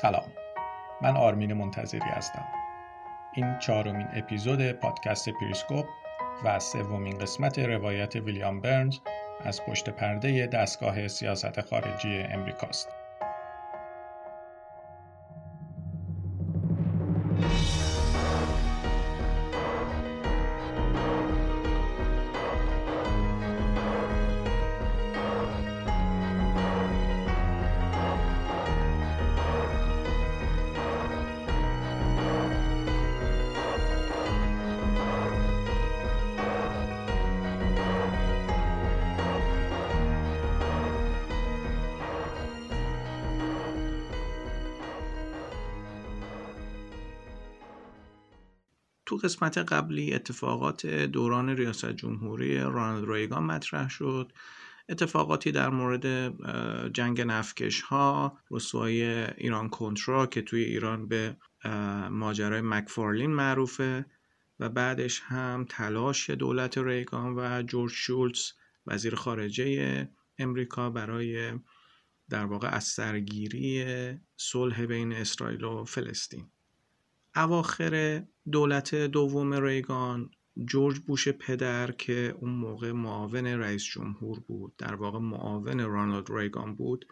سلام. من آرمین منتظری هستم. این چهارمین اپیزود پادکست پریسکوپ و سومین قسمت روایت ویلیام برنز از پشت پرده دستگاه سیاست خارجی امریکاست. قسمت قبلی اتفاقات دوران ریاست جمهوری رانالد ریگان مطرح شد. اتفاقاتی در مورد جنگ نفکش ها رسوای ایران کنترا که توی ایران به ماجرای مکفارلین معروفه و بعدش هم تلاش دولت ریگان و جورج شولتز وزیر خارجه امریکا برای در واقع از سرگیری صلح بین اسرائیل و فلسطین. اواخر دولت دوم ریگان جورج بوش پدر که اون موقع معاون رئیس جمهور بود در واقع معاون رانالد ریگان بود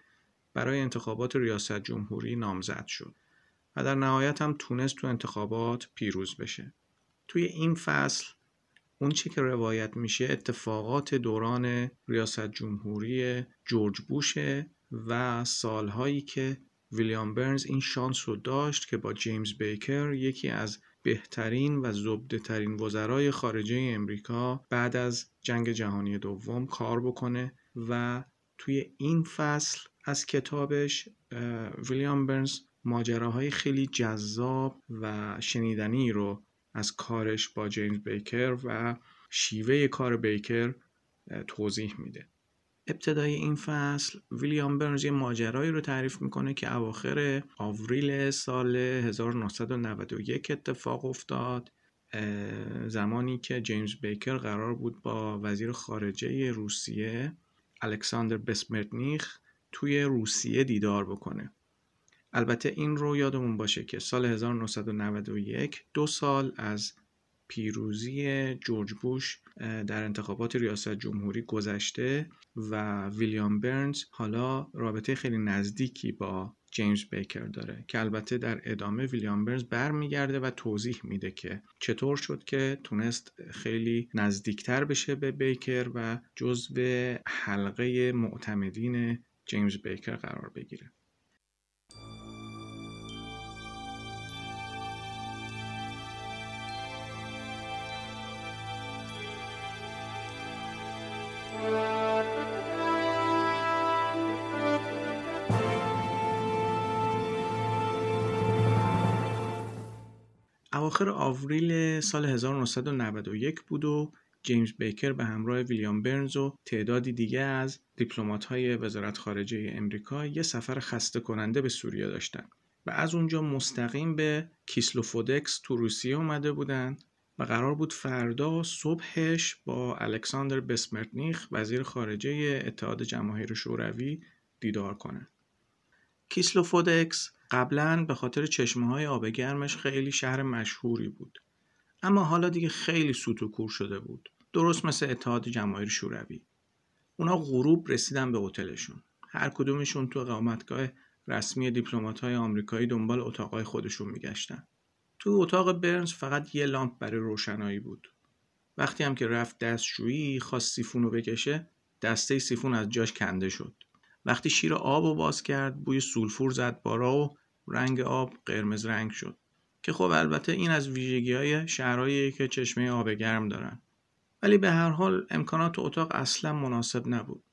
برای انتخابات ریاست جمهوری نامزد شد و در نهایت هم تونست تو انتخابات پیروز بشه. توی این فصل اون چی که روایت میشه اتفاقات دوران ریاست جمهوری جورج بوشه و سالهایی که ویلیام برنز این شانس رو داشت که با جیمز بیکر یکی از بهترین و زبده ترین وزرای خارجه امریکا بعد از جنگ جهانی دوم کار بکنه و توی این فصل از کتابش ویلیام برنز ماجراهای خیلی جذاب و شنیدنی رو از کارش با جیمز بیکر و شیوه کار بیکر توضیح میده. ابتدای این فصل ویلیام برنز یه ماجرایی رو تعریف می‌کنه که اواخر آوریل سال 1991 اتفاق افتاد. زمانی که جیمز بیکر قرار بود با وزیر خارجه روسیه الکساندر بسمرتنیخ توی روسیه دیدار بکنه. البته این رو یادمون باشه که سال 1991 دو سال از پیروزی جورج بوش در انتخابات ریاست جمهوری گذشته و ویلیام برنز حالا رابطه خیلی نزدیکی با جیمز بیکر داره که البته در ادامه ویلیام برنز برمیگرده و توضیح میده که چطور شد که تونست خیلی نزدیکتر بشه به بیکر و جزو حلقه معتمدین جیمز بیکر قرار بگیره. اواخر آوریل سال 1991 بود و جیمز بیکر به همراه ویلیام برنز و تعدادی دیگه از دیپلمات های وزارت خارجه امریکا یه سفر خسته کننده به سوریه داشتن و از اونجا مستقیم به کیسلوفودکس تو روسیه اومده بودن. و قرار بود فردا صبحش با الکساندر بسمرتنیخ وزیر خارجه اتحاد جماهیر شوروی دیدار کنه. کیسلوفودکس قبلا به خاطر چشمه های آب گرمش خیلی شهر مشهوری بود. اما حالا دیگه خیلی سوت و کور شده بود. درست مثل اتحاد جماهیر شوروی. اونا غروب رسیدن به هتلشون. هر کدومشون تو اقامتگاه رسمی دیپلمات های آمریکایی دنبال اتاقای خودشون میگشتن. تو اتاق برنز فقط یه لامپ برای روشنایی بود. وقتی هم که رفت دستشویی خواست سیفون رو بکشه دسته سیفون از جاش کنده شد. وقتی شیر آب رو باز کرد بوی سولفور زد بالا و رنگ آب قرمز رنگ شد. که خب البته این از ویژگی های شهرهایی که چشمه آب گرم دارن. ولی به هر حال امکانات اتاق اصلا مناسب نبود.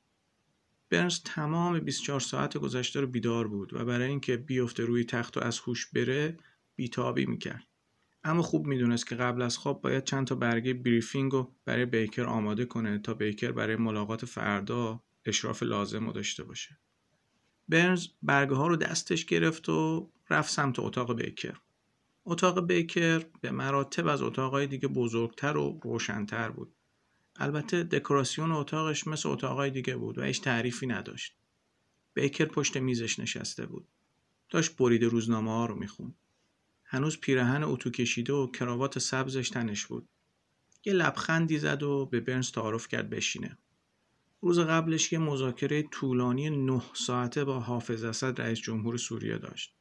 برنز تمام 24 ساعت گذشته رو بیدار بود و برای اینکه بیفته روی تخت و از هوش بره بیتابی می‌کرد اما خوب می‌دونست که قبل از خواب باید چند تا برگه briefing رو برای بیکر آماده کنه تا بیکر برای ملاقات فردا اشراف لازم رو داشته باشه. برنز برگه ها رو دستش گرفت و رفت سمت اتاق بیکر. اتاق بیکر به مراتب از اتاقهای دیگه بزرگتر و روشنتر بود. البته دکوراسیون اتاقش مثل اتاقهای دیگه بود و هیچ تعریفی نداشت. بیکر پشت میزش نشسته بود. داشت برید روزنامه ها رو می‌خوند. هنوز پیرهن اتو کشیده و کراوات سبزش تنش بود. یه لبخندی زد و به برنز تعارف کرد بشینه. روز قبلش یه مذاکره طولانی نه ساعته با حافظ اسد رئیس جمهور سوریه داشت.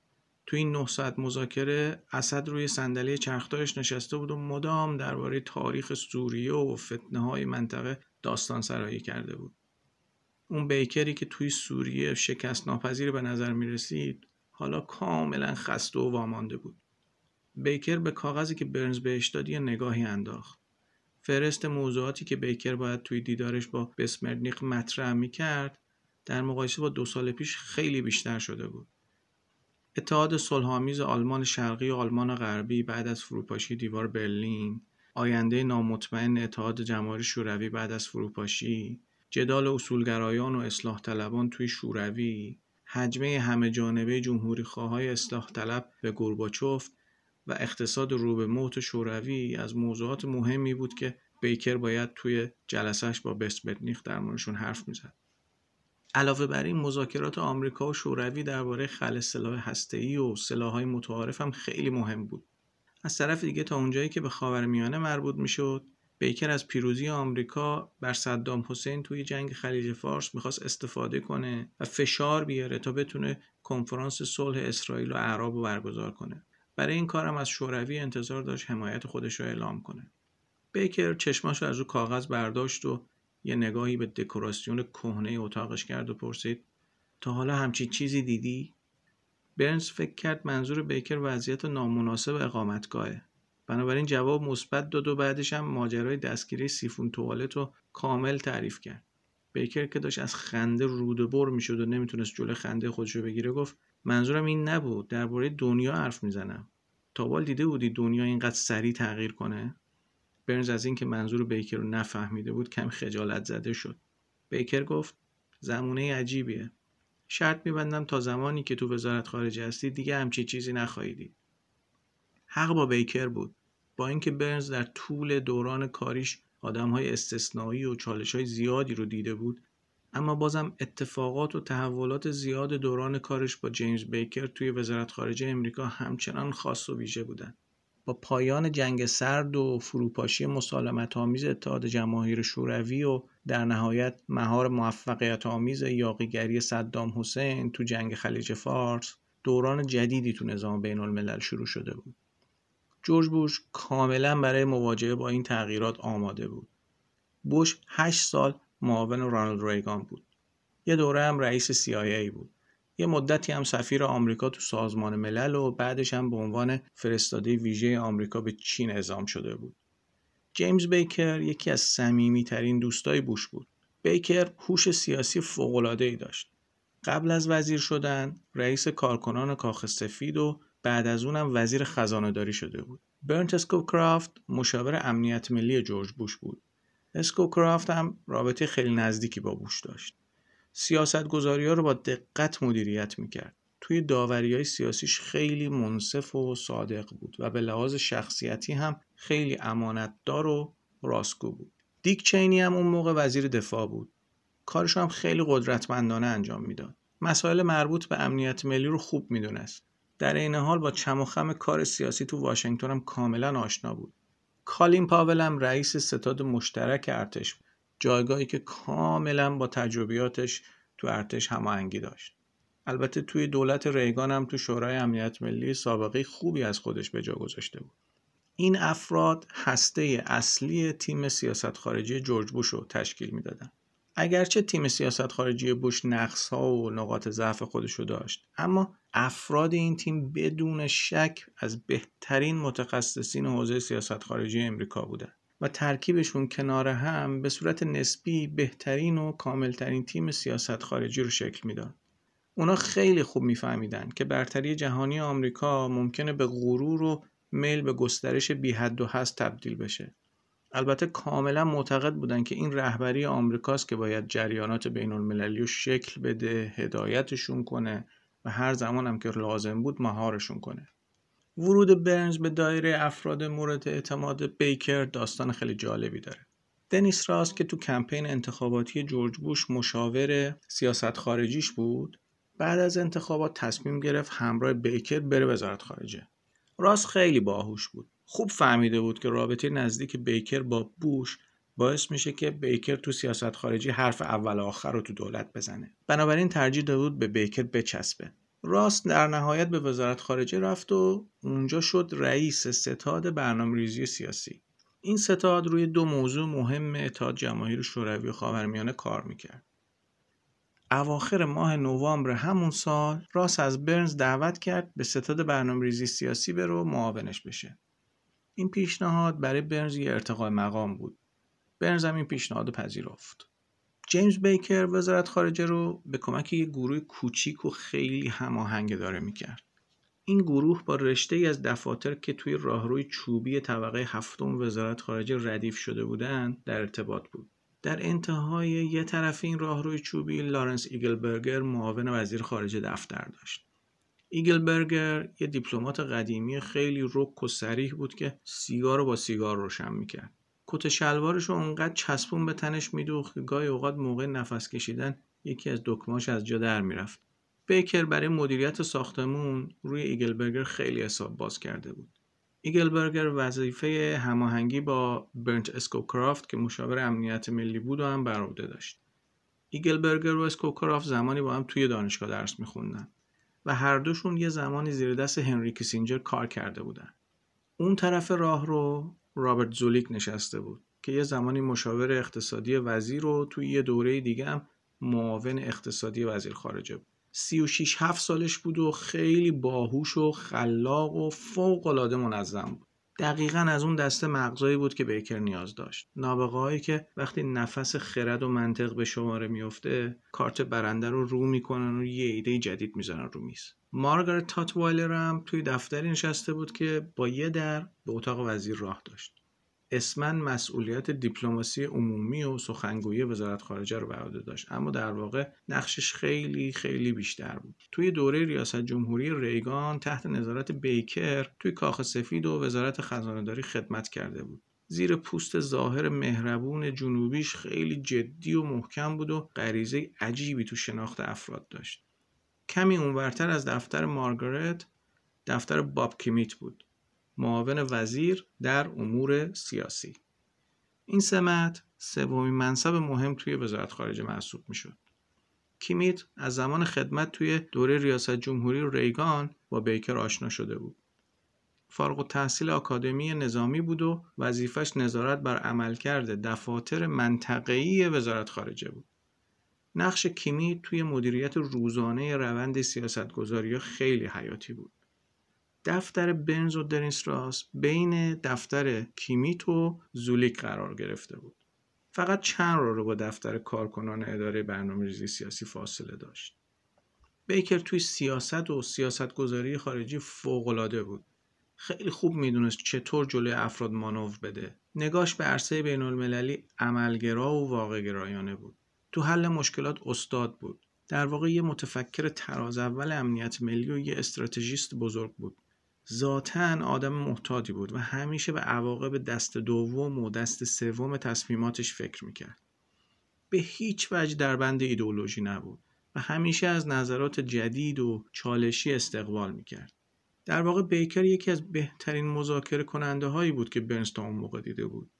تو این نه ساعت مذاکره اسد روی صندلی چرخدارش نشسته بود و مدام درباره تاریخ سوریه و فتنه های منطقه داستان سرایی کرده بود. اون بیکری که توی سوریه شکست ناپذیر به نظر می رسید حالا کاملا خسته و وامانده بود. بیکر به کاغذی که برنز بهش داد یه نگاهی انداخت. فرست موضوعاتی که بیکر باید توی دیدارش با بسمرنیق مطرح می کرد در مقایسه با دو سال پیش خیلی بیشتر شده بود. اتحاد صلحآمیز آلمان شرقی و آلمان غربی بعد از فروپاشی دیوار برلین، آینده نامطمئن اتحاد جماهیر شوروی بعد از فروپاشی، جدال اصولگرایان و اصلاح طلبان توی شوروی، حجمه همه جانبه جمهوری خواهای اصلاح طلب به گورباچوف و اقتصاد رو به موت شوروی از موضوعات مهمی بود که بیکر باید توی جلسهش با بسمرنیخ در موردشون حرف می‌زد. علاوه بر این مذاکرات آمریکا و شوروی درباره خل سلاح هسته‌ای و سلاح‌های متعارف هم خیلی مهم بود. از طرف دیگه تا اونجایی که به خاورمیانه مربوط می‌شد، بیکر از پیروزی آمریکا بر صدام حسین توی جنگ خلیج فارس می‌خواست استفاده کنه و فشار بیاره تا بتونه کنفرانس صلح اسرائیل و عرب رو برگزار کنه. برای این کارم از شوروی انتظار داشت حمایت خودش رو اعلام کنه. بیکر چشماش از رو کاغذ برداشت و یه نگاهی به دکوراسیون کهنه اتاقش کرد و پرسید تا حالا همچی چیزی دیدی؟ برنز فکر کرد منظور بیکر وضعیت نامناسب اقامتگاهه. بنابراین جواب مثبت داد و بعدش هم ماجرای دستگیری سیفون توالت رو کامل تعریف کرد. بیکر که داشت از خنده روده بر می‌شد و نمی‌تونست جلو خنده خودش رو بگیره گفت منظورم این نبود. درباره دنیا حرف می‌زنم. تا دیده بودی دنیا اینقدر سریع تغییر کنه؟ برنز از اینکه منظور بیکر رو نفهمیده بود کم خجالت زده شد. بیکر گفت زمونه عجیبیه. شرط میبندم تا زمانی که تو وزارت خارجه هستی دیگه همچی چیزی نخواهیدی. حق با بیکر بود. با اینکه برنز در طول دوران کاریش آدم های استثنایی و چالش های زیادی رو دیده بود اما بازم اتفاقات و تحولات زیاد دوران کارش با جیمز بیکر توی وزارت خارجه امریکا همچنان خاص و ویژه بودن با پایان جنگ سرد و فروپاشی مسالمت آمیز اتحاد جماهیر شوروی و در نهایت مهار موفقیت آمیز یاقیگری صدام حسین تو جنگ خلیج فارس دوران جدیدی تو نظام بین الملل شروع شده بود. جورج بوش کاملا برای مواجهه با این تغییرات آماده بود. بوش هشت سال معاون رانالد ریگان بود. یه دوره هم رئیس CIA بود. یه مدتی هم سفیر آمریکا تو سازمان ملل و بعدش هم به عنوان فرستاده ویژه آمریکا به چین اعزام شده بود. جیمز بیکر یکی از صمیمیترین دوستای بوش بود. بیکر هوش سیاسی ای داشت. قبل از وزیر شدن رئیس کارکنان کاخ سفید و بعد از اونم وزیر خزانه داری شده بود. برنت اسکوکرافت مشاور امنیت ملی جورج بوش بود. اسکوکرافت هم رابطه خیلی نزدیکی با بوش داشت. سیاست گذاری ها رو با دقت مدیریت می‌کرد. توی داوری های سیاسیش خیلی منصف و صادق بود و به لحاظ شخصیتی هم خیلی امانتدار و راستگو بود. دیک چینی هم اون موقع وزیر دفاع بود. کارش هم خیلی قدرتمندانه انجام می‌داد. مسائل مربوط به امنیت ملی رو خوب می‌دونست. در این حال با چم و خم کار سیاسی تو واشنگتن هم کاملا آشنا بود. کالین پاول هم رئیس ستاد مشترک ارتش. جایگاهی که کاملا با تجربیاتش تو ارتش هماهنگی داشت البته توی دولت ریگان هم تو شورای امنیت ملی سابقه خوبی از خودش به جا گذاشته بود این افراد هسته اصلی تیم سیاست خارجی جورج بوش رو تشکیل می‌دادن اگرچه تیم سیاست خارجی بوش نقص ها و نقاط ضعف خودش رو داشت اما افراد این تیم بدون شک از بهترین متخصصین حوزه سیاست خارجی امریکا بودند و ترکیبشون کنار هم به صورت نسبی بهترین و کاملترین تیم سیاست خارجی رو شکل می‌داد. اونا خیلی خوب میفهمیدن که برتری جهانی آمریکا ممکنه به غرور و میل به گسترش بی حد و هست تبدیل بشه. البته کاملا معتقد بودن که این رهبری آمریکاست که باید جریانات بین المللی رو شکل بده، هدایتشون کنه و هر زمان هم که لازم بود مهارشون کنه. ورود برنز به دایره افراد مورد اعتماد بیکر داستان خیلی جالبی داره. دنیس راست که تو کمپین انتخاباتی جورج بوش مشاور سیاست خارجیش بود بعد از انتخابات تصمیم گرفت همراه بیکر بره وزارت خارجه راست خیلی باهوش بود خوب فهمیده بود که رابطه نزدیک بیکر با بوش باعث میشه که بیکر تو سیاست خارجی حرف اول آخر رو تو دولت بزنه. بنابراین ترجیح داده بود به بیکر بچسبه. راست در نهایت به وزارت خارجه رفت و اونجا شد رئیس ستاد برنامه ریزی سیاسی. این ستاد روی دو موضوع مهم اتحاد جماهیر شوروی و خاورمیانه کار می‌کرد. اواخر ماه نوامبر همون سال راس از برنز دعوت کرد به ستاد برنامه ریزی سیاسی برو معاونش بشه. این پیشنهاد برای برنز یه ارتقای مقام بود. برنز هم این پیشنهاد پذیرفت. جیمز بیکر وزارت خارجه رو به کمک یک گروه کوچیک و خیلی هماهنگ اداره می‌کرد. این گروه با رشته ای از دفاتر که توی راهروی چوبی طبقه هفتم وزارت خارجه ردیف شده بودند در ارتباط بود. در انتهای یه طرف این راهروی چوبی لارنس ایگلبرگر معاون وزیر خارجه دفتر داشت. ایگلبرگر یه دیپلمات قدیمی خیلی رک و صریح بود که سیگار رو با سیگار روشن می‌کرد. کت شلوارش رو اونقدر چسبون به تنش میدوخت که گاهی اوقات موقع نفس کشیدن یکی از دکماش از جا در می‌رفت. بیکر برای مدیریت ساختمون روی ایگلبرگر خیلی حساب باز کرده بود. ایگلبرگر وظیفه هماهنگی با برنت اسکوکرافت که مشاور امنیت ملی بود رو هم بر داشت. ایگلبرگر و اسکوکرافت زمانی با هم توی دانشگاه درس میخوندن. و هر دوشون یه زمانی زیر دست هنری کیسینجر کار کرده بودن. اون طرف راه رو رابرت زولیک نشسته بود که یه زمانی مشاور اقتصادی وزیر رو توی یه دوره دیگه هم معاون اقتصادی وزیر خارجه بود. 36 7 سالش بود و خیلی باهوش و خلاق و فوق العاده منظم بود. دقیقا از اون دسته مغزایی بود که بیکر نیاز داشت. نابغه هایی که وقتی نفس خرد و منطق به شماره میفته کارت برنده رو رو می‌کنن و یه ایده جدید می‌زنن رو میز. مارگارت تاتوایلر هم توی دفتری نشسته بود که با یه در به اتاق وزیر راه داشت. اسمن مسئولیت دیپلماسی عمومی و سخنگویی وزارت خارجه رو به عهده داشت. اما در واقع نقشش خیلی خیلی بیشتر بود. توی دوره ریاست جمهوری ریگان تحت نظارت بیکر توی کاخ سفید و وزارت خزانهداری خدمت کرده بود. زیر پوست ظاهر مهربون جنوبیش خیلی جدی و محکم بود و غریزه عجیبی تو شناخت افراد داشت. کمی اونورتر از دفتر مارگارت دفتر باب کیمیت بود. معاون وزیر در امور سیاسی. این سمت سومین منصب مهم توی وزارت خارجه محسوب می‌شد. کیمیت از زمان خدمت توی دوره ریاست جمهوری ریگان با بیکر آشنا شده بود. فارغ تحصیل آکادمی نظامی بود و وظیفش نظارت بر عملکرد دفاتر منطقه‌ای وزارت خارجه بود. نقش کیمیت توی مدیریت روزانه روند سیاستگذاری خیلی حیاتی بود. دفتر بنز و درینستراس بین دفتر کیمیت و زولیک قرار گرفته بود. فقط چند رو با دفتر کارکنان اداره برنامه ریزی سیاسی فاصله داشت. بیکر توی سیاست و سیاست گذاری خارجی فوقالعاده بود. خیلی خوب می‌دونست چطور جلوی افراد مانور بده. نگاش به عرصه بین المللی عملگرا و واقع گرایانه بود. تو حل مشکلات استاد بود. در واقع یه متفکر تراز اول امنیت ملی و یه استراتژیست بزرگ بود. ذاتا آدم محتاطی بود و همیشه به عواقب دست دوم و دست سوم تصمیماتش فکر می‌کرد. به هیچ وجه در بند ایدئولوژی نبود و همیشه از نظرات جدید و چالشی استقبال می‌کرد. در واقع بیکر یکی از بهترین مذاکره کننده هایی بود که برنز تا اون موقع دیده بود.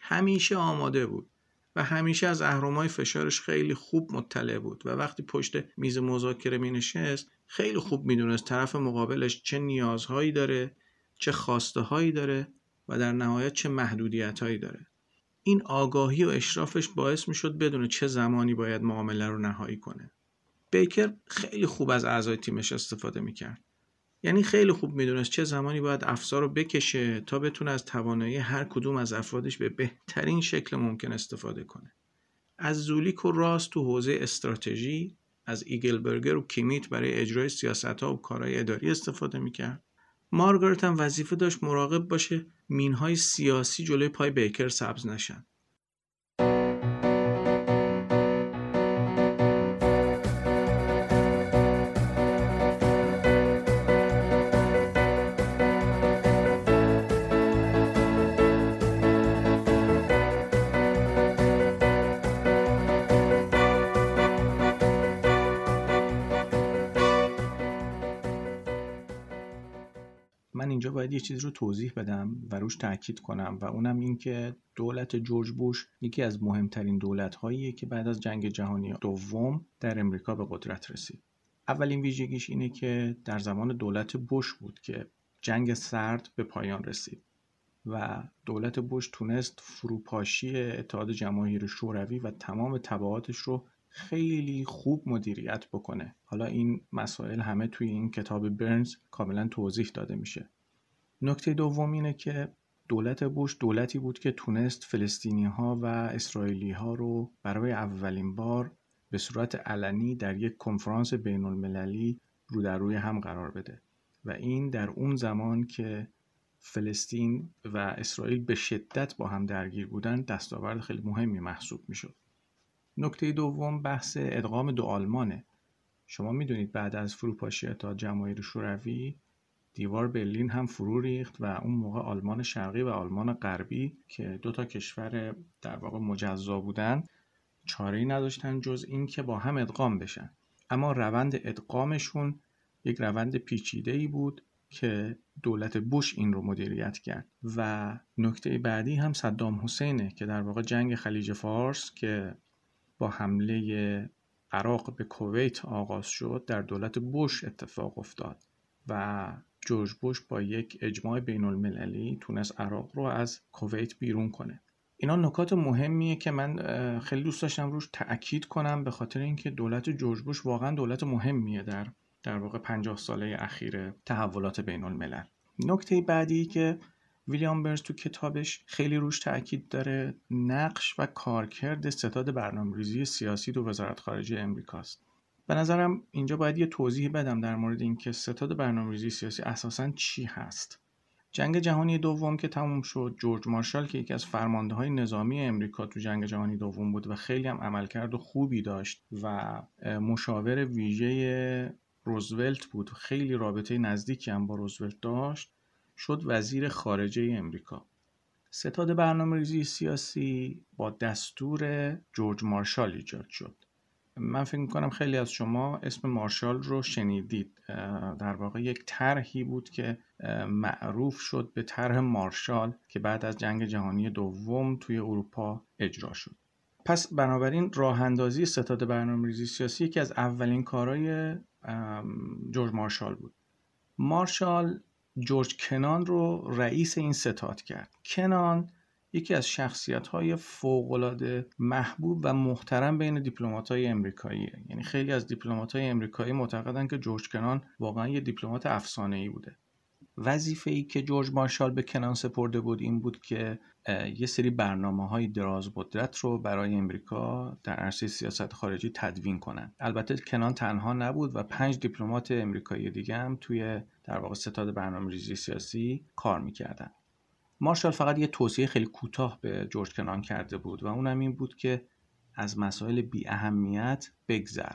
همیشه آماده بود و همیشه از اهرمای فشارش خیلی خوب مطلع بود و وقتی پشت میز مذاکره می نشست خیلی خوب می‌دونست طرف مقابلش چه نیازهایی داره چه خواسته هایی داره و در نهایت چه محدودیت هایی داره. این آگاهی و اشرافش باعث می‌شد بدونه چه زمانی باید معامله رو نهایی کنه. بیکر خیلی خوب از اعضای تیمش استفاده می‌کرد. یعنی خیلی خوب می‌دونست چه زمانی باید افسار رو بکشه تا بتونه از توانایی هر کدوم از افرادش به بهترین شکل ممکن استفاده کنه. از زولیک و راست تو حوزه استراتژی از ایگلبرگر و کیمیت برای اجرای سیاست ها و کارهای اداری استفاده می‌کرد. مارگارت هم وظیفه داشت مراقب باشه مینهای سیاسی جلوی پای بیکر سبز نشن. باید یه چیز رو توضیح بدم و روش تاکید کنم و اونم این که دولت جورج بوش یکی از مهمترین دولت هاییه که بعد از جنگ جهانی دوم در امریکا به قدرت رسید. اولین ویژگیش اینه که در زمان دولت بوش بود که جنگ سرد به پایان رسید و دولت بوش تونست فروپاشی اتحاد جماهیر شوروی و تمام تبعاتش رو خیلی خوب مدیریت بکنه. حالا این مسائل همه توی این کتاب برنز کاملا توضیح داده میشه. نکته دوم اینه که دولت بوش دولتی بود که تونست فلسطینی ها و اسرائیلی ها رو برای اولین بار به صورت علنی در یک کنفرانس بین المللی رو در روی هم قرار بده. و این در اون زمان که فلسطین و اسرائیل به شدت با هم درگیر بودن دستاورد خیلی مهمی محسوب می‌شد. نکته دوم بحث ادغام دو آلمانه. شما می‌دونید بعد از فروپاشی تا جماهیر شوروی دیوار برلین هم فرو ریخت و اون موقع آلمان شرقی و آلمان غربی که دو تا کشور در واقع مجزا بودن چاره نداشتن جز این که با هم ادغام بشن. اما روند ادغامشون یک روند پیچیده ای بود که دولت بوش این رو مدیریت کرد. و نکته بعدی هم صدام حسینه که در واقع جنگ خلیج فارس که با حمله عراق به کویت آغاز شد در دولت بوش اتفاق افتاد. و جورج بوش با یک اجماع بین المللی تونست عراق رو از کویت بیرون کنه. اینا نکات مهمیه که من خیلی دوست داشتم روش تاکید کنم به خاطر اینکه دولت جورج بوش واقعا دولت مهمیه در در واقع 50 ساله اخیر تحولات بین الملل نکته بعدی که ویلیام برز تو کتابش خیلی روش تاکید داره نقش و کارکرد ستاد برنامه‌ریزی سیاسی دو وزارت خارجه امریکاست. به نظرم اینجا باید یه توضیح بدم در مورد اینکه ستاد برنامه‌ریزی سیاسی اساسا چی هست. جنگ جهانی دوم که تموم شد جورج مارشال که یکی از فرمانده های نظامی امریکا تو جنگ جهانی دوم بود و خیلی هم عملکرد خوبی داشت و مشاور ویژه روزولت بود. خیلی رابطه نزدیکی هم با روزولت داشت. شد وزیر خارجه امریکا. ستاد برنامه ریزی سیاسی با دستور جورج مارشال ایجاد شد. من فکر می‌کنم خیلی از شما اسم مارشال رو شنیدید. در واقع یک طرحی بود که معروف شد به طرح مارشال که بعد از جنگ جهانی دوم توی اروپا اجرا شد. پس بنابراین راه اندازی ستاد برنامه ریزی سیاسی یکی از اولین کارهای جورج مارشال بود. مارشال جورج کنان رو رئیس این ستاد کرد. کنان یکی از شخصیت های فوقلاده محبوب و محترم بین دیپلمات های امریکایی. یعنی خیلی از دیپلمات های امریکایی معتقدن که جورج کنان واقعا یه دیپلمات افسانه ای بوده. وظیفه ای که جورج مارشال به کنان سپرده بود این بود که یه سری برنامه های دراز قدرت رو برای امریکا در عرصه سیاست خارجی تدوین کنند. البته کنان تنها نبود و پنج دیپلمات امریکایی دیگه هم توی در واقع ستاد برنامه ریزی سیاسی کار می‌کردن. مارشال فقط یه توصیه خیلی کوتاه به جورج کنان کرده بود و اونم این بود که از مسائل بی اهمیت بگذر.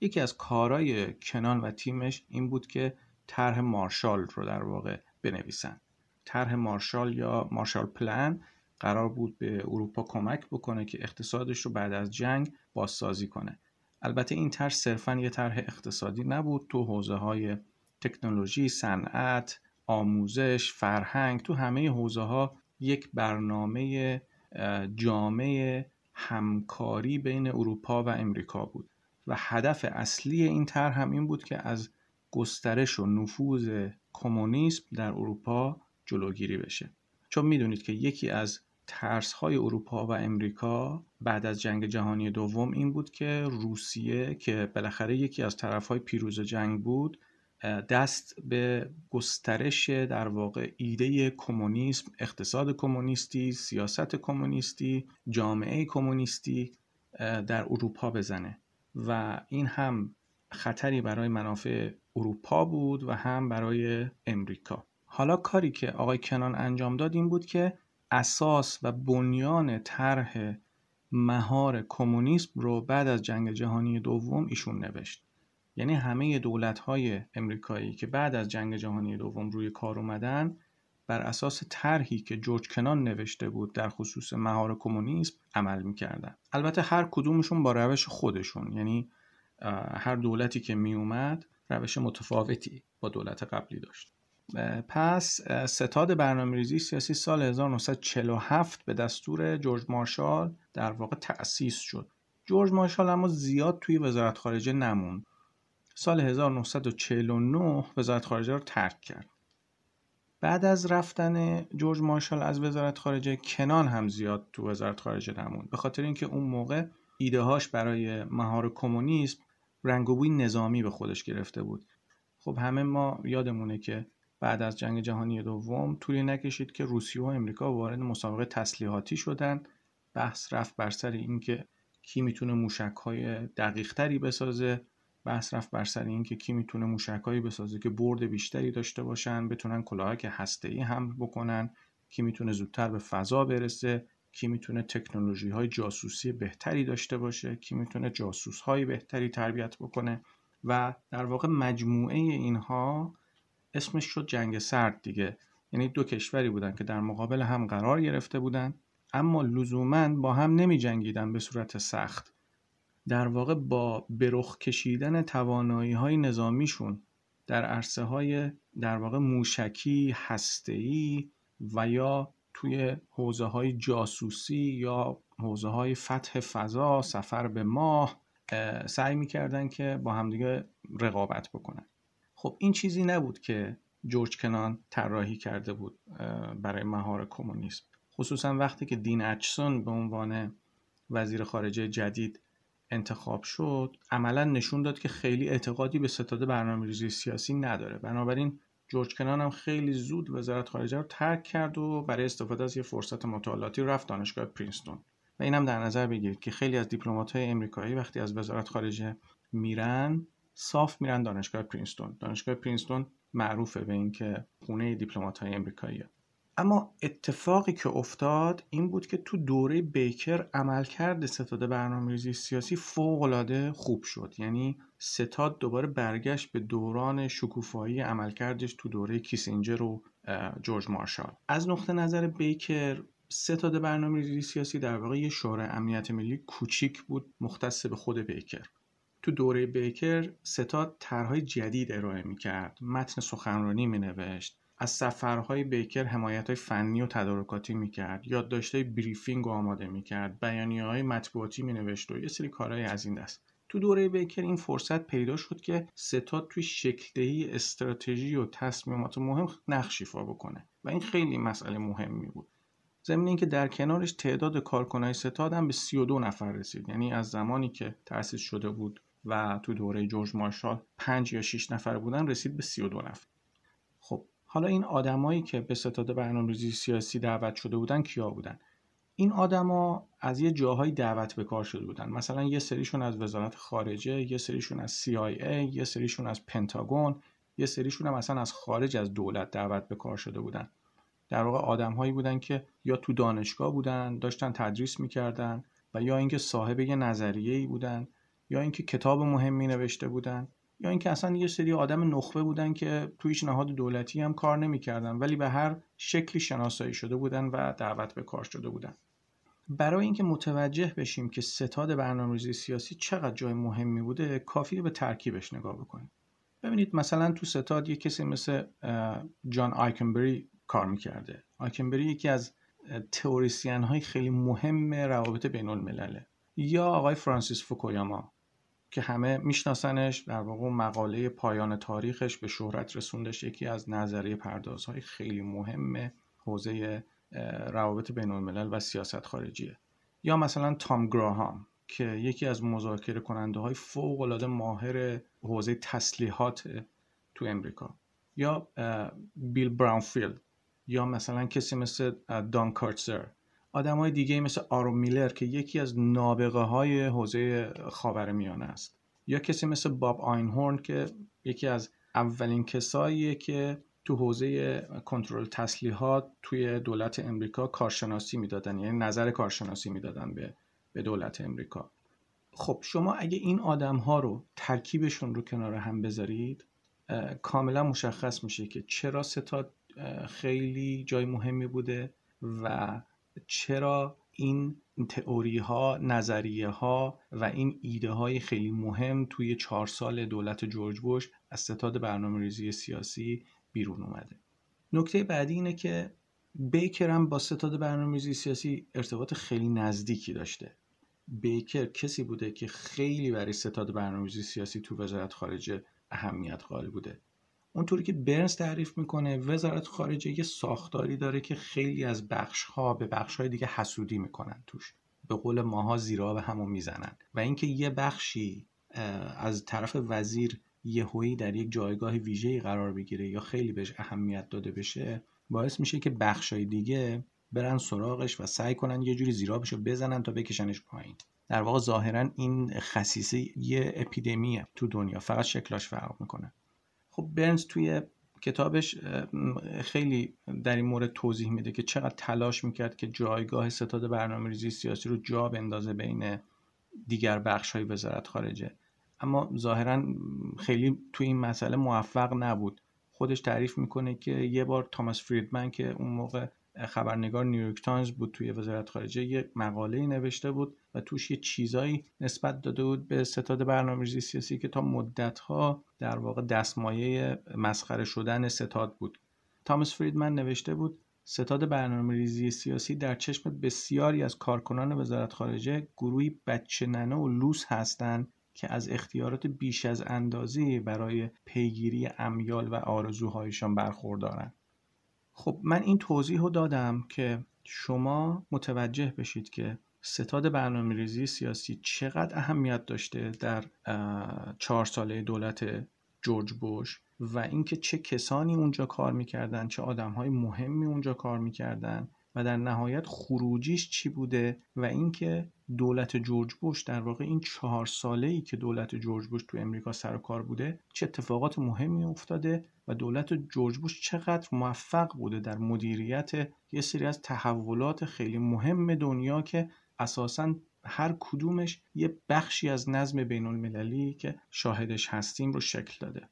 یکی از کارهای کنان و تیمش این بود که طرح مارشال رو در واقع بنویسن. طرح مارشال یا مارشال پلان قرار بود به اروپا کمک بکنه که اقتصادش رو بعد از جنگ بازسازی کنه. البته این طرح صرفا یه طرح اقتصادی نبود تو حوزه های تکنولوژی، صنعت، آموزش، فرهنگ تو همه حوزه ها یک برنامه جامعه همکاری بین اروپا و امریکا بود. و هدف اصلی این طرح هم این بود که از گسترش و نفوذ کمونیسم در اروپا جلوگیری بشه. چون می‌دونید که یکی از ترس های اروپا و امریکا بعد از جنگ جهانی دوم این بود که روسیه که بالاخره یکی از طرف های پیروز جنگ بود دست به گسترش در واقع ایده کمونیسم اقتصاد کمونیستی سیاست کمونیستی جامعه کمونیستی در اروپا بزنه. و این هم خطری برای منافع اروپا بود و هم برای امریکا. حالا کاری که آقای کنان انجام داد این بود که اساس و بنیان طرح مهار کمونیسم رو بعد از جنگ جهانی دوم ایشون نوشت. یعنی همه دولت های امریکایی که بعد از جنگ جهانی دوم روی کار اومدن بر اساس طرحی که جورج کنان نوشته بود در خصوص مهار کمونیسم عمل می‌کردن. البته هر کدومشون با روش خودشون یعنی هر دولتی که می اومد روش متفاوتی با دولت قبلی داشت. پس ستاد برنامه ریزی سیاسی سال 1947 به دستور جورج مارشال در واقع تأسیس شد. جورج مارشال اما زیاد توی وزارت خارجه نموند. سال 1949 وزارت خارجه رو ترک کرد. بعد از رفتن جورج مارشال از وزارت خارجه کنان هم زیاد تو وزارت خارجه نموند. به خاطر اینکه اون موقع ایده هاش برای مهار کمونیسم رنگ و نظامی به خودش گرفته بود. خب همه ما یادمونه که بعد از جنگ جهانی دوم طولی نکشید که روسیه و امریکا وارد مسابقه تسلیحاتی شدن. بحث رفت بر سر اینکه کی می‌تونه موشک های دقیق تری بسازه. بحث رفت بر سر اینکه کی می‌تونه موشکهایی بسازه که برد بیشتری داشته باشن بتونن کلاهک ای هم بکنن. کی می‌تونه زودتر به فضا برسه کی می‌تونه تکنولوژی های جاسوسی بهتری داشته باشه کی می‌تونه جاسوس های بهتری تربیت بکنه. و در واقع مجموعه اینها اسمش شد جنگ سرد دیگه. یعنی دو کشوری بودن که در مقابل هم قرار گرفته بودن اما لزوما با هم نمی جنگیدن به صورت سخت. در واقع با برخ کشیدن توانایی های نظامیشون در عرصه های در واقع موشکی هسته‌ای و یا توی حوزه های جاسوسی یا حوزه های فتح فضا سفر به ماه سعی می‌کردن که با همدیگه رقابت بکنن. خب این چیزی نبود که جورج کنان طراحی کرده بود برای مهار کمونیسم. خصوصا وقتی که دین اچسون به عنوان وزیر خارجه جدید انتخاب شد عملا نشون داد که خیلی اعتقادی به ستاد برنامه ریزی سیاسی نداره. بنابراین جورج کنان هم خیلی زود وزارت خارجه رو ترک کرد و برای استفاده از یه فرصت مطالعاتی رفت دانشگاه پرینستون. و اینم در نظر بگیرید که خیلی از دیپلمات های امریکایی وقتی از وزارت خارجه میرن صاف میرن دانشگاه پرینستون. دانشگاه پرینستون معروفه به اینکه خونه دیپلمات های امریکایی اما اتفاقی که افتاد این بود که تو دوره بیکر عملکرد ستاد برنامه‌ریزی سیاسی فوق‌العاده خوب شد. یعنی ستاد دوباره برگشت به دوران شکوفایی عملکردش تو دوره کیسینجر و جورج مارشال. از نقطه نظر بیکر ستاد برنامه‌ریزی سیاسی در واقع یه شورای امنیت ملی کوچیک بود مختص به خود بیکر. تو دوره بیکر ستاد طرحهای جدید ارائه می‌کرد. متن سخنرانی مینوشت. از سفرهای بیکر حمایت های فنی و تدارکاتی می‌کرد یادداشتهای بریفینگ رو آماده می‌کرد بیانیه های مطبوعاتی مینوشت و یه سری کارهای از این دست. تو دوره بیکر این فرصت پیدا شد که ستاد توی شکلدهی استراتژی و تصمیمات مهم نقش ایفا بکنه و این خیلی مسئله مهمی بود. ضمن اینکه در کنارش تعداد کارکنای ستاد هم به 32 نفر رسید. یعنی از زمانی که تأسیس شده بود و تو دوره جورج مارشال 5 یا 6 نفر بودن رسید به 32 نفر. حالا این آدمایی که به ستاد برنامه‌ریزی سیاسی دعوت شده بودن کیا بودن؟ این آدما از یه جاهایی دعوت به کار شده بودن. مثلا یه سریشون از وزارت خارجه یه سریشون از CIA یه سریشون از پنتاگون یه سریشون هم مثلا از خارج از دولت دعوت به کار شده بودن. در واقع آدمهایی بودن که یا تو دانشگاه بودن داشتن تدریس می‌کردن و یا اینکه صاحب یه نظریه‌ای بودن یا اینکه کتاب مهمی نوشته بودن. یا اینکه اصلا یه سری آدم نخبه بودن که تو هیچ نهاد دولتی هم کار نمی‌کردن ولی به هر شکلی شناسایی شده بودن و دعوت به کار شده بودن. برای اینکه متوجه بشیم که ستاد برنامه‌ریزی سیاسی چقدر جای مهمی بوده کافیه به ترکیبش نگاه بکنیم. ببینید مثلا تو ستاد یه کسی مثل جان آیکنبری کار می‌کرده. آیکنبری یکی از تئوریسین های خیلی مهم روابط بین الملله یا آقای فرانسیس فوکویاما. که همه میشناسنش در واقع مقاله پایان تاریخش به شهرت رسوندش یکی از نظریه پردازهای خیلی مهم حوزه روابط بین الملل و سیاست خارجیه. یا مثلا تام گراهام که یکی از مذاکره کننده های فوق العاده ماهر حوزه تسلیحات تو امریکا. یا بیل براونفیلد یا مثلا کسی مثل دان کارتزر. آدم های دیگه مثل آرو میلر که یکی از نابغه های حوزه خاور میانه است. یا کسی مثل باب آینهورن که یکی از اولین کساییه که تو حوزه کنترل تسلیحات توی دولت امریکا کارشناسی می‌دادن. یعنی نظر کارشناسی می‌دادن به به دولت امریکا. خب شما اگه این آدم ها رو ترکیبشون رو کنار هم بذارید کاملا مشخص میشه که چرا ستاد خیلی جای مهمی بوده و چرا این تئوری ها نظریه ها و این ایده های خیلی مهم توی چهار سال دولت جورج بوش از ستاد برنامه ریزی سیاسی بیرون اومده؟ نکته بعدی اینه که بیکر هم با ستاد برنامه‌ریزی سیاسی ارتباط خیلی نزدیکی داشته. بیکر کسی بوده که خیلی برای ستاد برنامه‌ریزی سیاسی تو وزارت خارجه اهمیت قائل بوده. اونطوری که برنز تعریف می‌کنه وزارت خارجه یه ساختاری داره که خیلی از بخش ها به بخش های دیگه حسودی می‌کنن توش. به قول ماها زیرا به همون می‌زنن. و اینکه یه بخشی از طرف وزیر یهویی در یک جایگاه ویژه‌ای قرار بگیره یا خیلی بهش اهمیت داده بشه باعث میشه که بخشای دیگه برن سراغش و سعی کنن یه جوری زیرابش رو بزنن تا بکشنش پایین. در واقع ظاهرا این خصیصه یه اپیدمیه تو دنیا. فقط شکلاش فرق می‌کنه. خب برنز توی کتابش خیلی در این مورد توضیح میده که چقدر تلاش می‌کرد که جایگاه ستاد برنامه ریزی سیاسی رو جا بندازه بین دیگر بخش های وزارت خارجه. اما ظاهرا خیلی توی این مسئله موفق نبود. خودش تعریف می‌کنه که یه بار تاماس فریدمن که اون موقع خبرنگار نیویورک تایمز بود توی وزارت خارجه یه مقاله نوشته بود و توش یه چیزایی نسبت داده بود به ستاد برنامه‌ریزی سیاسی که تا مدتها در واقع دستمایه مسخره شدن ستاد بود. تاماس فریدمن نوشته بود ستاد برنامه‌ریزی سیاسی در چشم بسیاری از کارکنان وزارت خارجه گروهی بچه ننه و لوس هستند که از اختیارات بیش از اندازه برای پیگیری امیال و آرزوهایشان برخوردارند. خب من این توضیح رو دادم که شما متوجه بشید که ستاد برنامه ریزی سیاسی چقدر اهمیت داشته در چهار ساله دولت جورج بوش و اینکه چه کسانی اونجا کار می‌کردن چه آدم های مهمی اونجا کار می‌کردن و در نهایت خروجیش چی بوده و اینکه دولت جورج بوش در واقع این چهار ساله ای که دولت جورج بوش تو امریکا سر و کار بوده چه اتفاقات مهمی افتاده و دولت جورج بوش چقدر موفق بوده در مدیریت یه سری از تحولات خیلی مهم دنیا که اساسا هر کدومش یه بخشی از نظم بین المللی که شاهدش هستیم رو شکل داده.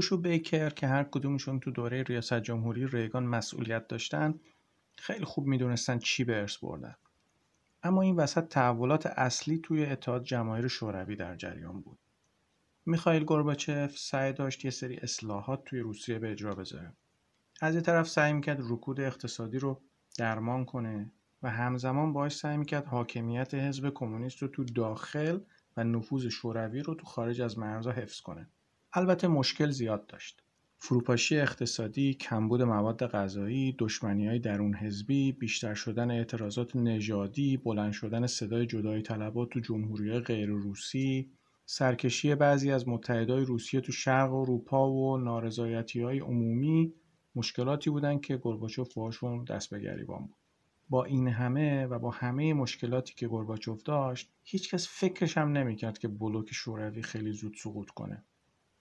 بوش و بیکر که هر کدومشون تو دوره ریاست جمهوری ریگان مسئولیت داشتن خیلی خوب می‌دونستن چی به ارث بردن. اما این وسط تحولات اصلی توی اتحاد جماهیر شوروی در جریان بود. میخائیل گورباچف سعی داشت یه سری اصلاحات توی روسیه به اجرا بذاره. از یه طرف سعی می‌کرد رکود اقتصادی رو درمان کنه و همزمان باش سعی می‌کرد حاکمیت حزب کمونیست رو تو داخل و نفوذ شوروی رو تو خارج از مرزها حفظ کنه. البته مشکل زیاد داشت. فروپاشی اقتصادی، کمبود مواد غذایی، های درون حزبی، بیشتر شدن اعتراضات نژادی، بلند شدن صدای جدایی طلبات تو جمهوری غیر روسی، سرکشی بعضی از متحدای روسیه تو شرق اروپا و نارضایتی های عمومی مشکلاتی بودند که گرباچوف باشون دست به گریبان بود. با این همه و با همه مشکلاتی که گرباچوف داشت هیچکس فکرش هم نمی‌کرد که بلوک شوروی خیلی زود سقوط کنه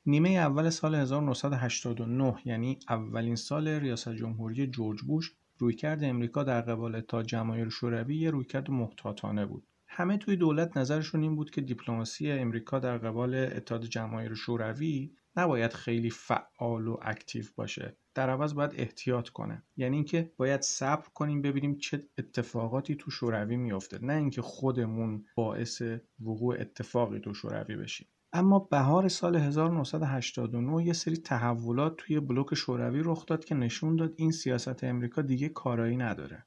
نیمه اول سال 1989 یعنی اولین سال ریاست جمهوری جورج بوش رویکرد امریکا در قبال تا جماهیر شوروی یه رویکرد محتاطانه بود. همه توی دولت نظرشون این بود که دیپلماسی امریکا در قبال اتحاد جماهیر شوروی نباید خیلی فعال و اکتیو باشه. در عوض باید احتیاط کنه. یعنی اینکه باید صبر کنیم ببینیم چه اتفاقاتی تو شوروی میافته. نه اینکه خودمون باعث وقوع اتفاقی تو شوروی بشیم. اما بهار سال 1989 یه سری تحولات توی بلوک شوروی رخ داد که نشون داد این سیاست امریکا دیگه کارایی نداره.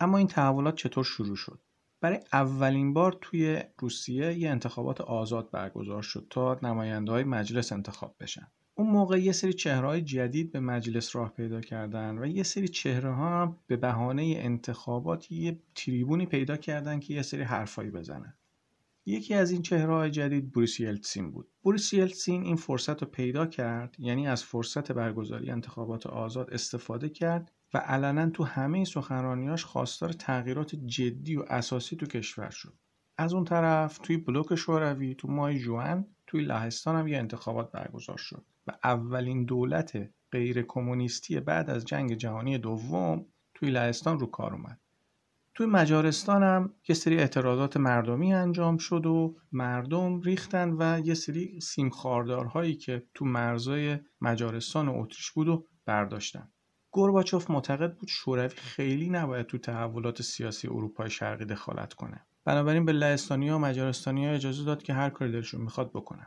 اما این تحولات چطور شروع شد؟ برای اولین بار توی روسیه یه انتخابات آزاد برگزار شد تا نماینده های مجلس انتخاب بشن. اون موقع یه سری چهره جدید به مجلس راه پیدا کردن و یه سری چهره ها هم به بهانه انتخابات یه تریبونی پیدا کردن که یه سری حرفایی بزنن. یکی از این چهره جدید بوریس یلتسین بود. بوریس یلتسین این فرصت رو پیدا کرد یعنی از فرصت برگزاری انتخابات آزاد استفاده کرد و علنا تو همه سخنرانیاش خواستار تغییرات جدی و اساسی تو کشور شد. از اون طرف توی بلوک شوروی تو ماه جوان توی لهستان هم یه انتخابات برگزار شد و اولین دولت غیر کمونیستی بعد از جنگ جهانی دوم توی لهستان رو کار اومد. توی مجارستان هم یه سری اعتراضات مردمی انجام شد و مردم ریختن و یه سری سیمخاردارهایی که تو مرزای مجارستان و اتریش بود و برداشتن. گورباچوف معتقد بود شوروی خیلی نباید تو تحولات سیاسی اروپای شرقی دخالت کنه. بنابراین به لهستانی و مجارستانی ها اجازه داد که هر کاری دلشون می‌خواد بکنن.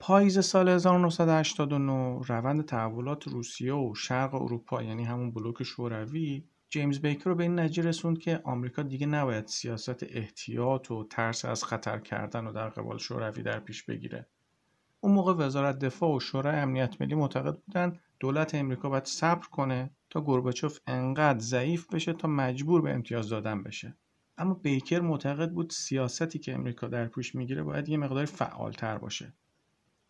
پاییز سال 1989 روند تحولات روسیه و شرق اروپا یعنی همون بلوک شوروی جیمز بیکر رو به این نتیجه رسوند که آمریکا دیگه نباید سیاست احتیاط و ترس از خطر کردن و در قبال شوروی در پیش بگیره. اون موقع وزارت دفاع و شورای امنیت ملی معتقد بودن دولت امریکا باید صبر کنه تا گورباچوف انقدر ضعیف بشه تا مجبور به امتیاز دادن بشه. اما بیکر معتقد بود سیاستی که امریکا در پیش می‌گیره باید یه مقدار فعالتر باشه.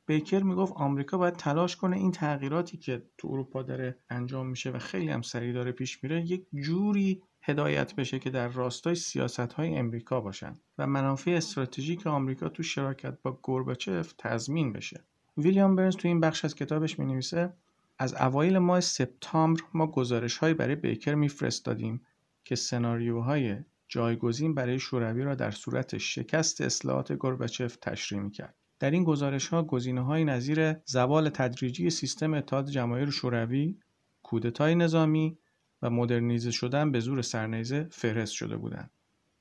بیکر می‌گفت آمریکا باید تلاش کنه این تغییراتی که تو اروپا داره انجام میشه و خیلی هم سریع داره پیش میره یک جوری هدایت بشه که در راستای سیاست های امریکا باشن و منافع استراتژیک آمریکا تو شراکت با گورباچف تضمین بشه. ویلیام برنز تو این بخش از کتابش می نویسه از اوایل ماه سپتامبر ما گزارش هایی برای بیکر میفرستادیم که سناریوهای جایگزین برای شوروی را در صورت شکست اصلاحات گورباچف تشریح می‌کرد. در این گزارش ها گزینه های نظیر زوال تدریجی سیستم اتحاد جماهیر شوروی، کودتای نظامی و مدرنیزه شدن به زور سرنیزه فهرست شده بودند.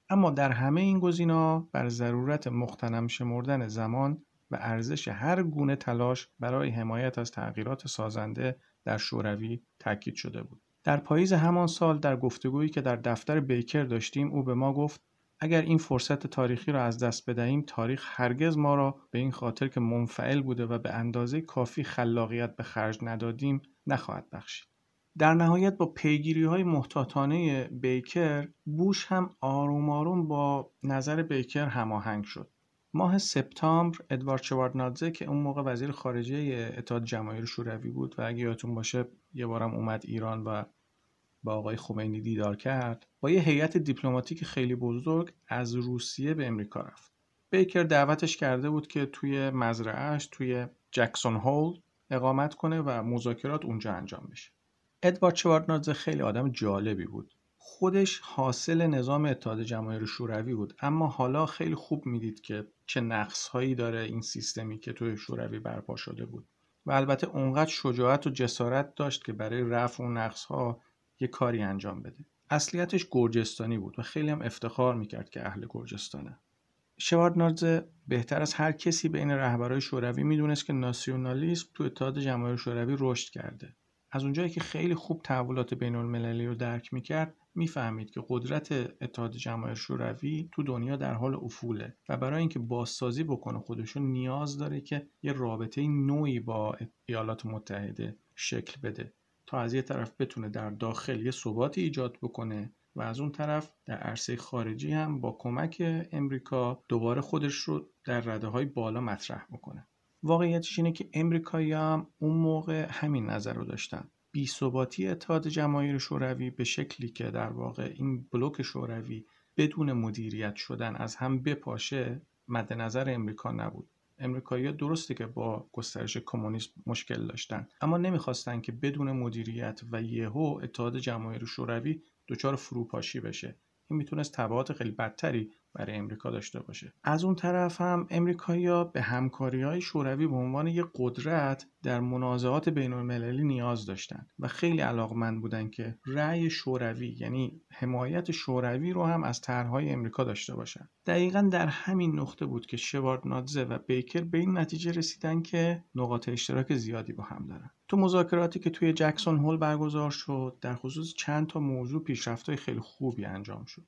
اما در همه این گزینه ها بر ضرورت مختنم شمردن زمان و ارزش هر گونه تلاش برای حمایت از تغییرات سازنده در شوروی تاکید شده بود. در پاییز همان سال در گفتگویی که در دفتر بیکر داشتیم او به ما گفت اگر این فرصت تاریخی را از دست بدهیم تاریخ هرگز ما را به این خاطر که منفعل بوده و به اندازه کافی خلاقیت به خرج ندادیم نخواهد بخشید. در نهایت با پیگیری های محتاطانه بیکر بوش هم آروم آروم با نظر بیکر هماهنگ شد. ماه سپتامبر ادوارد شواردنادزه که اون موقع وزیر خارجه اتحاد جماهیر شوروی بود و اگه یادتون باشه یه بارم اومد ایران و با آقای خمینی دیدار کرد با یه هیئت دیپلماتیک خیلی بزرگ از روسیه به امریکا رفت. بیکر دعوتش کرده بود که توی مزرعهش توی جکسون هول اقامت کنه و مذاکرات اونجا انجام بشه. ادوارد شواردنادزه خیلی آدم جالبی بود. خودش حاصل نظام اتحاد جماهیر شوروی بود اما حالا خیلی خوب می‌دید که چه نقص هایی داره این سیستمی که توی شوروی برپا شده بود. و البته اونقدر شجاعت و جسارت داشت که برای رفع اون نقص ها یه کاری انجام بده. اصلیتش گرجستانی بود و خیلی هم افتخار می‌کرد که اهل گرجستانه. شواردنادزه بهتر از هر کسی بین رهبرای شوروی می‌دونست که ناسیونالیسم تو اتحاد جماهیر شوروی رشد کرده. از اونجایی که خیلی خوب تحولات بین المللی رو درک می‌کرد می‌فهمید که قدرت اتحاد جماهیر شوروی تو دنیا در حال افوله و برای اینکه بازسازی بکنه خودشون نیاز داره که یه رابطه نوعی با ایالات متحده شکل بده. تا از یه طرف بتونه در داخل یه ثباتی ایجاد بکنه و از اون طرف در عرصه خارجی هم با کمک امریکا دوباره خودش رو در رده های بالا مطرح بکنه. واقعیتش اینه که امریکایی هم اون موقع همین نظر رو داشتن. ثباتی اتحاد جماهیر شوروی به شکلی که در واقع این بلوک شوروی بدون مدیریت شدن از هم بپاشه مد نظر امریکا نبود. امریکایی‌ها درسته که با گسترش کمونیسم مشکل داشتن اما نمی‌خواستن که بدون مدیریت و یهو اتحاد جماهیر شوروی دچار فروپاشی بشه. این می‌تونست تبعات خیلی بدتری برای امریکا داشته باشه. از اون طرف هم امریکایی‌ها به همکاری های شوروی به عنوان یک قدرت در منازعات بین المللی نیاز داشتند و خیلی علاقمند بودند که رأی شوروی یعنی حمایت شوروی رو هم از طرحهای امریکا داشته باشند دقیقا در همین نقطه بود که نادزه و بیکر به این نتیجه رسیدن که نقاط اشتراک زیادی با هم دارن. تو مذاکراتی که توی جکسون هول برگزار شد در خصوص چند تا موضوع پیشرفت‌های خیلی خوبی انجام شد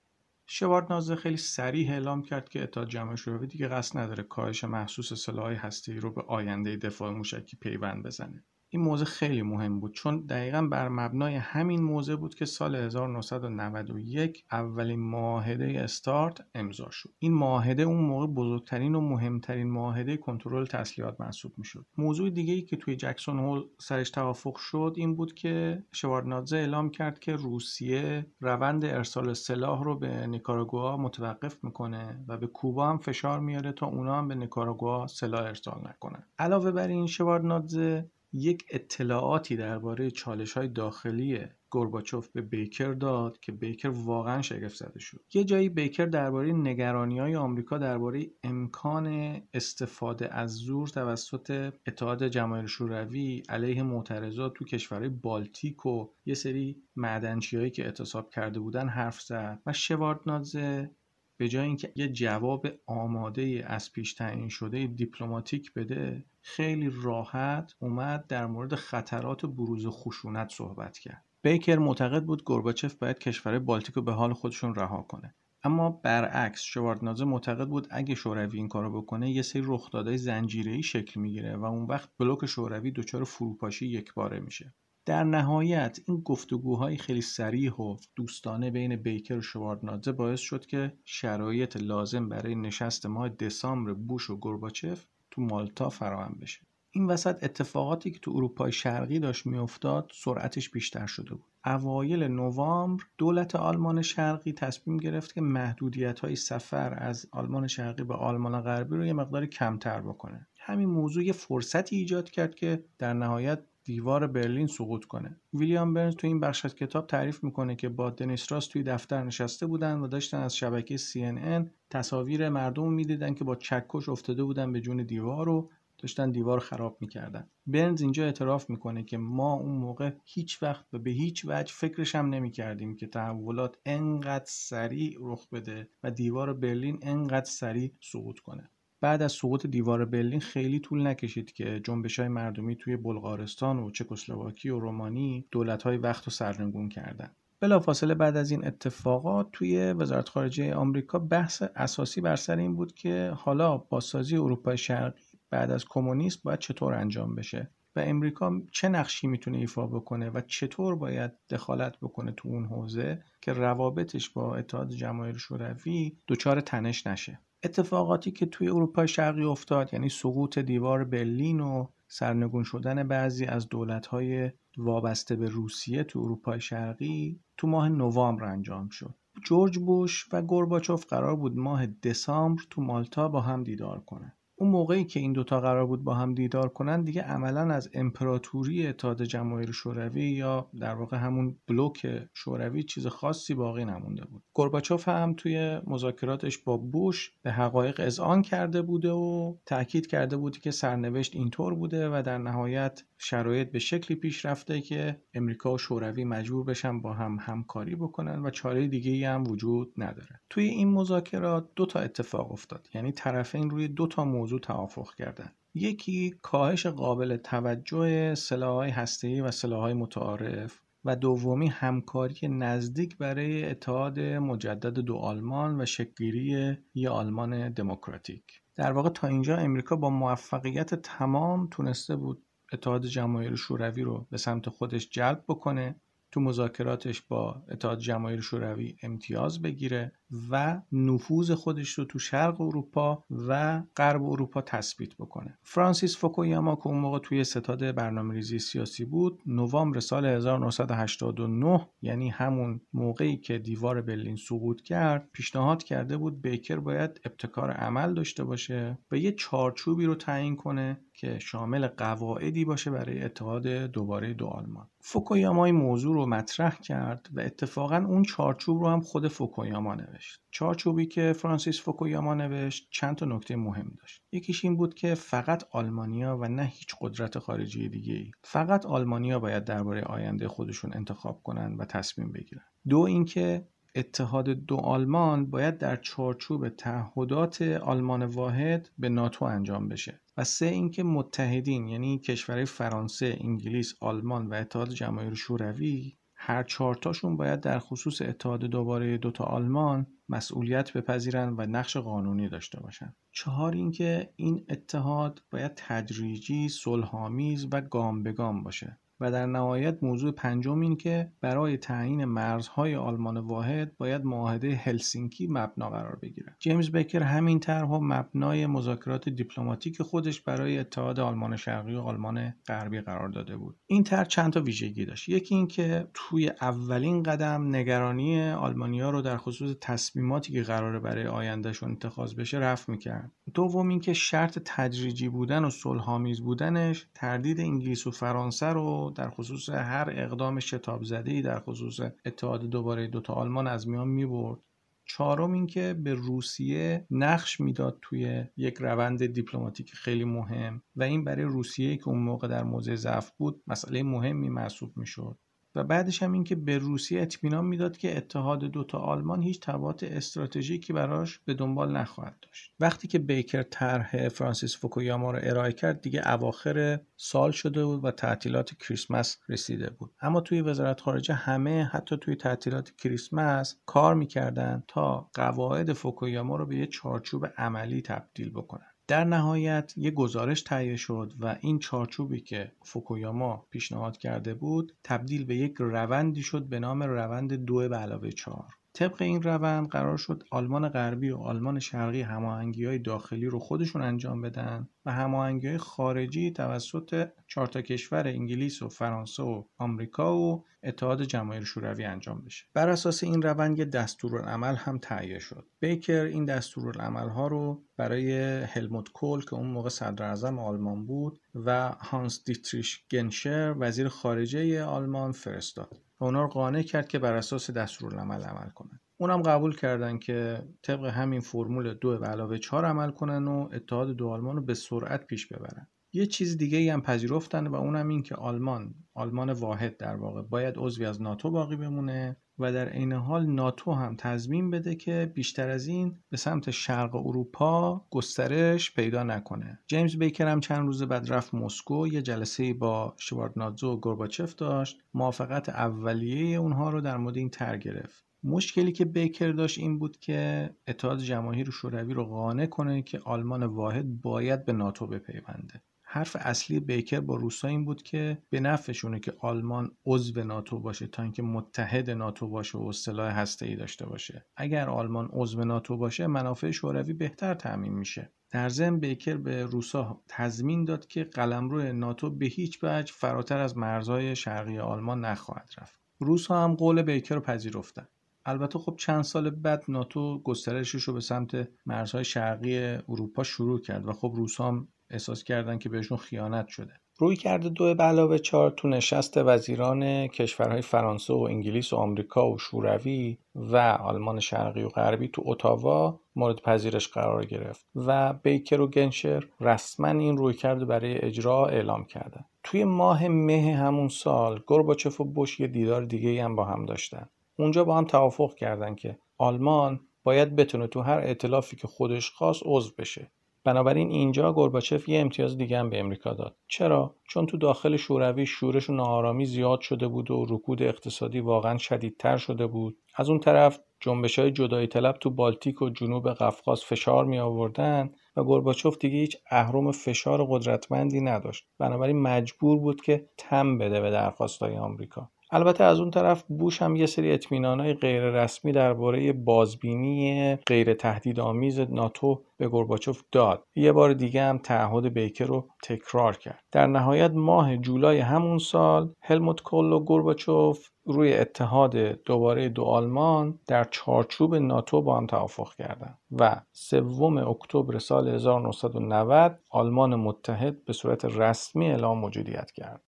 نازه خیلی سریع اعلام کرد که اتحاد جماهیر شوروی دیگه قصد نداره کاهش محسوس سلاح هسته‌ای رو به آینده دفاع موشکی پیوند بزنه. این موضوع خیلی مهم بود چون دقیقا بر مبنای همین موضوع بود که سال 1991 اولین معاهده استارت امضا شد. این معاهده اون موقع بزرگترین و مهمترین معاهده کنترل تسلیحات محسوب می‌شد. موضوع دیگه ای که توی جکسون هول سرش توافق شد این بود که شواردنادزه اعلام کرد که روسیه روند ارسال سلاح رو به نیکاراگوآ متوقف می‌کنه و به کوبا هم فشار میاره تا اونا هم به نیکاراگوآ سلاح ارسال نکنن. علاوه بر این شواردنادزه یک اطلاعاتی درباره چالش های داخلی گورباچوف به بیکر داد که بیکر واقعا شگفت زده شد. یه جایی بیکر درباره نگرانی های آمریکا درباره امکان استفاده از زور توسط اتحاد جماهیر شوروی علیه معترضات تو کشورهای بالتیک و یه سری معدنچی که اعتصاب کرده بودن حرف زد و شواردنادزه به جای اینکه یه جواب آماده از پیش تعیین شده دیپلماتیک بده خیلی راحت اومد در مورد خطرات بروز خشونت صحبت کرد. بیکر معتقد بود گورباچف باید کشور بالتیک رو به حال خودشون رها کنه. اما برعکس شواردنازه معتقد بود اگه شوروی این کارو بکنه یه سری رخدادهای زنجیره‌ای شکل می‌گیره و اون وقت بلوک شوروی دچار فروپاشی یکباره میشه. در نهایت این گفتگوهای خیلی سریح و دوستانه بین بیکر و شواردنادزه باعث شد که شرایط لازم برای نشست ماه دسامبر بوش و گورباچف تو مالتا فراهم بشه. این وسط اتفاقاتی که تو اروپای شرقی داشت میافتاد سرعتش بیشتر شده بود. اوایل نوامبر دولت آلمان شرقی تصمیم گرفت که محدودیت های سفر از آلمان شرقی به آلمان غربی رو یه مقدار کمتر بکنه. همین موضوع یه فرصتی ایجاد کرد که در نهایت دیوار برلین سقوط کنه. ویلیام برنز تو این بخش از کتاب تعریف می‌کنه که با دنیس راست توی دفتر نشسته بودن و داشتن از شبکه CNN تصاویر مردم می‌دیدن که با چکش افتاده بودن به جون دیوار و داشتن دیوار خراب می‌کردن. برنز اینجا اعتراف می‌کنه که ما اون موقع هیچ وقت و به هیچ وجه فکرش هم نمی‌کردیم که تحولات انقدر سریع رخ بده و دیوار برلین انقدر سریع سقوط کنه. بعد از سقوط دیوار برلین خیلی طول نکشید که جنبش های مردمی توی بلغارستان و چکسلواکی و رومانی دولت های وقت و سرنگون کردند. بلافاصله بعد از این اتفاقات توی وزارت خارجه آمریکا بحث اساسی بر سر این بود که حالا بازسازی اروپای شرقی بعد از کمونیسم باید چطور انجام بشه و امریکا چه نقشی می‌تونه ایفا بکنه و چطور باید دخالت بکنه تو اون حوزه که روابطش با اتحاد جماهیر شوروی دچار تنش نشه اتفاقاتی که توی اروپای شرقی افتاد یعنی سقوط دیوار برلین و سرنگون شدن بعضی از دولت‌های وابسته به روسیه تو اروپای شرقی تو ماه نوامبر انجام شد. جورج بوش و گورباچوف قرار بود ماه دسامبر تو مالتا با هم دیدار کنن اون موقعی که این دوتا قرار بود با هم دیدار کنن دیگه عملا از امپراتوری اتحاد جماهیر شوروی یا در واقع همون بلوک شوروی چیز خاصی باقی نمونده بود. گورباچوف هم توی مذاکراتش با بوش به حقایق اذعان کرده بوده و تاکید کرده بود که سرنوشت اینطور بوده و در نهایت شرایط به شکلی پیش رفته که امریکا و شوروی مجبور بشن با هم همکاری بکنن و چاره دیگه هم وجود نداره. توی این مذاکرات دو تا اتفاق افتاد. یعنی طرفین روی دو تا موضوع توافق کردن. یکی کاهش قابل توجه سلاحهای هسته‌ای و سلاحهای متعارف و دومی همکاری نزدیک برای اتحاد مجدد دو آلمان و شکلگیری یه آلمان دموکراتیک. در واقع تا اینجا امریکا با موفقیت تمام تونسته بود اتحاد جماهیر شوروی رو به سمت خودش جلب بکنه تو مذاکراتش با اتحاد جماهیر شوروی امتیاز بگیره و نفوذ خودش رو تو شرق اروپا و غرب اروپا تثبیت بکنه. فرانسیس فوکویاما که اون موقع توی ستاد برنامه ریزی سیاسی بود نوامبر سال 1989 یعنی همون موقعی که دیوار برلین سقوط کرد پیشنهاد کرده بود بیکر باید ابتکار عمل داشته باشه و یه چارچوبی رو تعیین کنه که شامل قواعدی باشه برای اتحاد دوباره دو آلمان. فوکویاما این موضوع رو مطرح کرد و اتفاقا اون چارچوب رو هم خود فوکویاما نوشت. چارچوبی که فرانسیس فوکویاما نوشت چند تا نکته مهم داشت. یکیش این بود که فقط آلمانیا و نه هیچ قدرت خارجی دیگه ای فقط آلمانیا باید درباره آینده خودشون انتخاب کنن و تصمیم بگیرن. دو اینکه اتحاد دو آلمان باید در چارچوب تعهدات آلمان واحد به ناتو انجام بشه. سه اینکه متحدین یعنی کشورهای فرانسه، انگلیس، آلمان و اتحاد جماهیر شوروی هر چهارتاشون باید در خصوص اتحاد دوباره دوتا آلمان مسئولیت بپذیرن و نقش قانونی داشته باشن. چهار اینکه این اتحاد باید تدریجی صلحآمیز و گام به گام باشه. و در نهایت موضوع پنجم این که برای تعیین مرزهای آلمان واحد باید معاهده هلسینکی مبنا قرار بگیره جیمز بکر همین طرح مبنای مذاکرات دیپلماتیک خودش برای اتحاد آلمان شرقی و آلمان غربی قرار داده بود. این طرح چند تا ویژگی داشت. یکی اینکه توی اولین قدم نگرانی آلمانیا رو در خصوص تصمیماتی که قراره برای آیندهشون اتخاذ بشه رفع می‌کرد. دوم اینکه شرط تدریجی بودن و صلحآمیز بودنش تردید انگلیس و فرانسه رو در خصوص هر اقدام شتاب زده در خصوص اتحاد دوباره دوتا آلمان از میان می‌برد. چهارم اینکه به روسیه نقش می‌داد توی یک روند دیپلماتیک خیلی مهم و این برای روسیه که اون موقع در موضع ضعف بود مسئله مهمی محسوب می‌شد. و بعدش هم اینکه به روسیه اطمینان می‌داد که اتحاد دوتا آلمان هیچ تبعات استراتژیکی براش به دنبال نخواهد داشت. وقتی که بیکر طرح فرانسیس فوکویاما رو ارائه کرد دیگه اواخر سال شده بود و تعطیلات کریسمس رسیده بود. اما توی وزارت خارجه همه حتی توی تعطیلات کریسمس کار می‌کردن تا قواعد فوکویاما رو به یه چارچوب عملی تبدیل بکنن. در نهایت یک گزارش تهیه شد و این چارچوبی که فوکویاما پیشنهاد کرده بود تبدیل به یک روندی شد به نام روند دو به علاوه چهار. طبق این روند قرار شد آلمان غربی و آلمان شرقی هماهنگی های داخلی رو خودشون انجام بدن و هماهنگی های خارجی توسط چهار تا کشور انگلیس و فرانسه و آمریکا و اتحاد جماهیر شوروی انجام بشه. بر اساس این روند یه دستورالعمل هم تهیه شد. بیکر این دستورالعمل ها رو برای هلموت کول که اون موقع صدر اعظم آلمان بود و هانس دیتریش گنشر وزیر خارجه آلمان فرستاد. و اونا رو قانع کرد که بر اساس دستورالعمل عمل کنن. اونم قبول کردن که طبق همین فرمول دو به علاوه چهار عمل کنن و اتحاد دو آلمان رو به سرعت پیش ببرن. یه چیز دیگه ای هم پذیرفتن و اونم این که آلمان آلمان واحد در واقع باید عضوی از ناتو باقی بمونه. و در عین حال ناتو هم تضمین بده که بیشتر از این به سمت شرق اروپا گسترش پیدا نکنه. جیمز بیکر هم چند روز بعد رفت مسکو یه جلسه با شواردنادزو و گورباچف داشت. موافقت اولیه اونها رو در مورد این تر گرفت. مشکلی که بیکر داشت این بود که اتحاد جماهیر شوروی رو قانع کنه که آلمان واحد باید به ناتو بپیونده. حرف اصلی بیکر با روسا این بود که به نفعشونه که آلمان عضو ناتو باشه تا اینکه متحد ناتو باشه و سلاح ای داشته باشه. اگر آلمان عضو ناتو باشه منافع شوروی بهتر تعمین میشه. در ضمن بیکر به روسا تضمین داد که قلمرو ناتو به هیچ وجه فراتر از مرزهای شرقی آلمان نخواهد رفت. روسا هم قول بیکر رو پذیرفتن. البته خب چند سال بعد ناتو گسترشش رو به سمت مرزهای شرقی اروپا شروع کرد و خب روسا هم احساس کردن که بهشون خیانت شده. روی کرده دو به علاوه چهار تو نشست وزیران کشورهای فرانسه و انگلیس و آمریکا و شوروی و آلمان شرقی و غربی تو اتاوا مورد پذیرش قرار گرفت و بیکر و گنشر رسما این روی کرده برای اجرا اعلام کردن. توی ماه مه همون سال گورباچف و بوش یه دیدار دیگه هم با هم داشتن. اونجا با هم توافق کردن که آلمان باید بتونه تو هر ائتلافی که خودش خواست عضو بشه. بنابراین اینجا گورباچف یه امتیاز دیگه هم به امریکا داد. چرا؟ چون تو داخل شوروی شورش و ناآرامی زیاد شده بود و رکود اقتصادی واقعا شدیدتر شده بود. از اون طرف جنبش های جدایی طلب تو بالتیک و جنوب قفقاز فشار می آوردن و گورباچوف دیگه هیچ اهرم فشار قدرتمندی نداشت. بنابراین مجبور بود که تم بده به درخواستهای آمریکا. البته از اون طرف بوش هم یه سری اطمینانهای غیر رسمی درباره بازبینی غیر تهدیدآمیز ناتو به گورباچوف داد. یه بار دیگه هم تعهد بیکر رو تکرار کرد. در نهایت ماه جولای همون سال هلموت کول و گورباچوف روی اتحاد دوباره دو آلمان در چارچوب ناتو با هم توافق کردند و سوم اکتبر سال 1990 آلمان متحد به صورت رسمی اعلام موجودیت کرد.